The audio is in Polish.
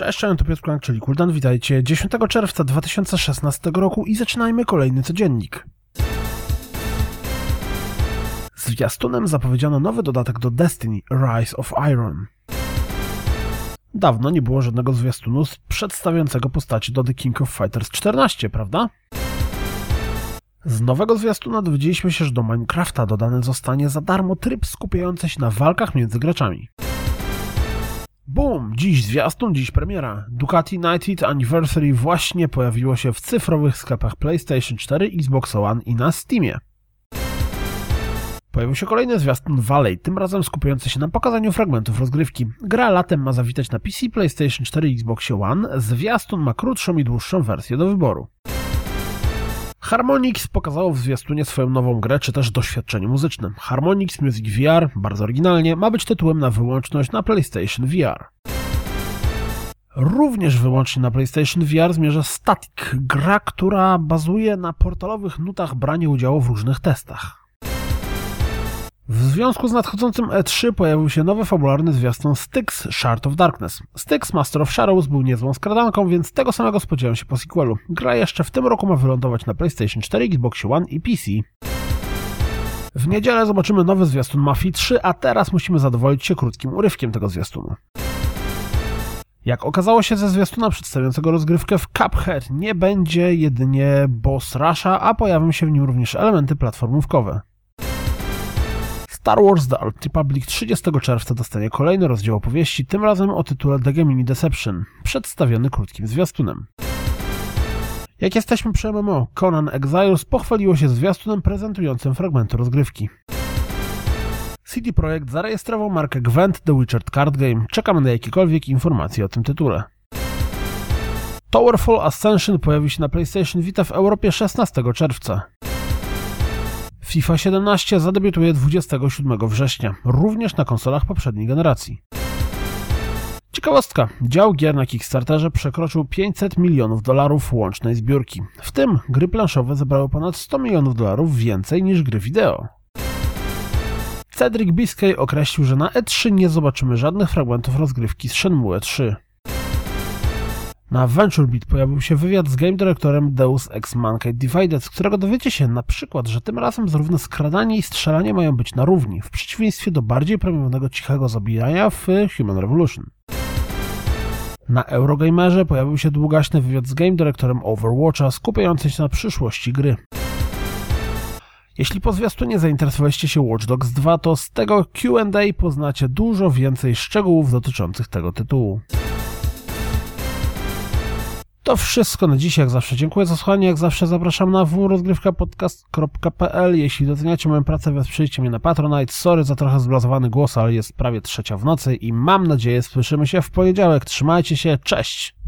Cześć, to Piotr Klank, czyli Kuldan. Witajcie 10 czerwca 2016 roku i zaczynajmy kolejny codziennik. Zwiastunem zapowiedziano nowy dodatek do Destiny Rise of Iron. Dawno nie było żadnego zwiastunu przedstawiającego postaci do The King of Fighters 14, prawda? Z nowego zwiastuna dowiedzieliśmy się, że do Minecrafta dodany zostanie za darmo tryb skupiający się na walkach między graczami. Boom! Dziś zwiastun, dziś premiera. Ducati 90th Anniversary właśnie pojawiło się w cyfrowych sklepach PlayStation 4, Xbox One i na Steamie. Pojawił się kolejny zwiastun Valley, tym razem skupiający się na pokazaniu fragmentów rozgrywki. Gra latem ma zawitać na PC, PlayStation 4 i Xbox One, zwiastun ma krótszą i dłuższą wersję do wyboru. Harmonix pokazało w zwiastunie swoją nową grę, czy też doświadczenie muzyczne. Harmonix Music VR, bardzo oryginalnie, ma być tytułem na wyłączność na PlayStation VR. Również wyłącznie na PlayStation VR zmierza Static, gra, która bazuje na portalowych nutach brania udziału w różnych testach. W związku z nadchodzącym E3 pojawił się nowy fabularny zwiastun Styx Shard of Darkness. Styx Master of Shadows był niezłą skradanką, więc tego samego spodziewam się po sequelu. Gra jeszcze w tym roku ma wylądować na PlayStation 4, Xbox One i PC. W niedzielę zobaczymy nowy zwiastun Mafii 3, a teraz musimy zadowolić się krótkim urywkiem tego zwiastunu. Jak okazało się ze zwiastuna przedstawiającego rozgrywkę w Cuphead, nie będzie jedynie boss rusha, a pojawią się w nim również elementy platformówkowe. Star Wars The Old Republic 30 czerwca dostanie kolejny rozdział opowieści, tym razem o tytule The Gemini Deception, przedstawiony krótkim zwiastunem. Jak jesteśmy przy MMO, Conan Exiles pochwaliło się zwiastunem prezentującym fragmenty rozgrywki. CD Projekt zarejestrował markę Gwent The Witcher Card Game. Czekamy na jakiekolwiek informacje o tym tytule. Towerfall Ascension pojawi się na PlayStation Vita w Europie 16 czerwca. FIFA 17 zadebiutuje 27 września, również na konsolach poprzedniej generacji. Ciekawostka, dział gier na Kickstarterze przekroczył 500 milionów dolarów łącznej zbiórki. W tym gry planszowe zebrały ponad 100 milionów dolarów więcej niż gry wideo. Cedric Biskey określił, że na E3 nie zobaczymy żadnych fragmentów rozgrywki z Shenmue 3. Na VentureBeat pojawił się wywiad z game dyrektorem Deus Ex Mankind Divided, z którego dowiecie się na przykład, że tym razem zarówno skradanie i strzelanie mają być na równi, w przeciwieństwie do bardziej premiowego cichego zabijania w Human Revolution. Na Eurogamerze pojawił się długaśny wywiad z game dyrektorem Overwatcha skupiający się na przyszłości gry. Jeśli po zwiastunie zainteresowaliście się Watch Dogs 2, to z tego Q&A poznacie dużo więcej szczegółów dotyczących tego tytułu. To wszystko na dziś, jak zawsze. Dziękuję za słuchanie, jak zawsze zapraszam na www.rozgrywkapodcast.pl Jeśli doceniacie moją pracę, wesprzyjcie mnie na Patronite. Sorry za trochę zblazowany głos, ale jest prawie trzecia w nocy i mam nadzieję słyszymy się w poniedziałek. Trzymajcie się, cześć!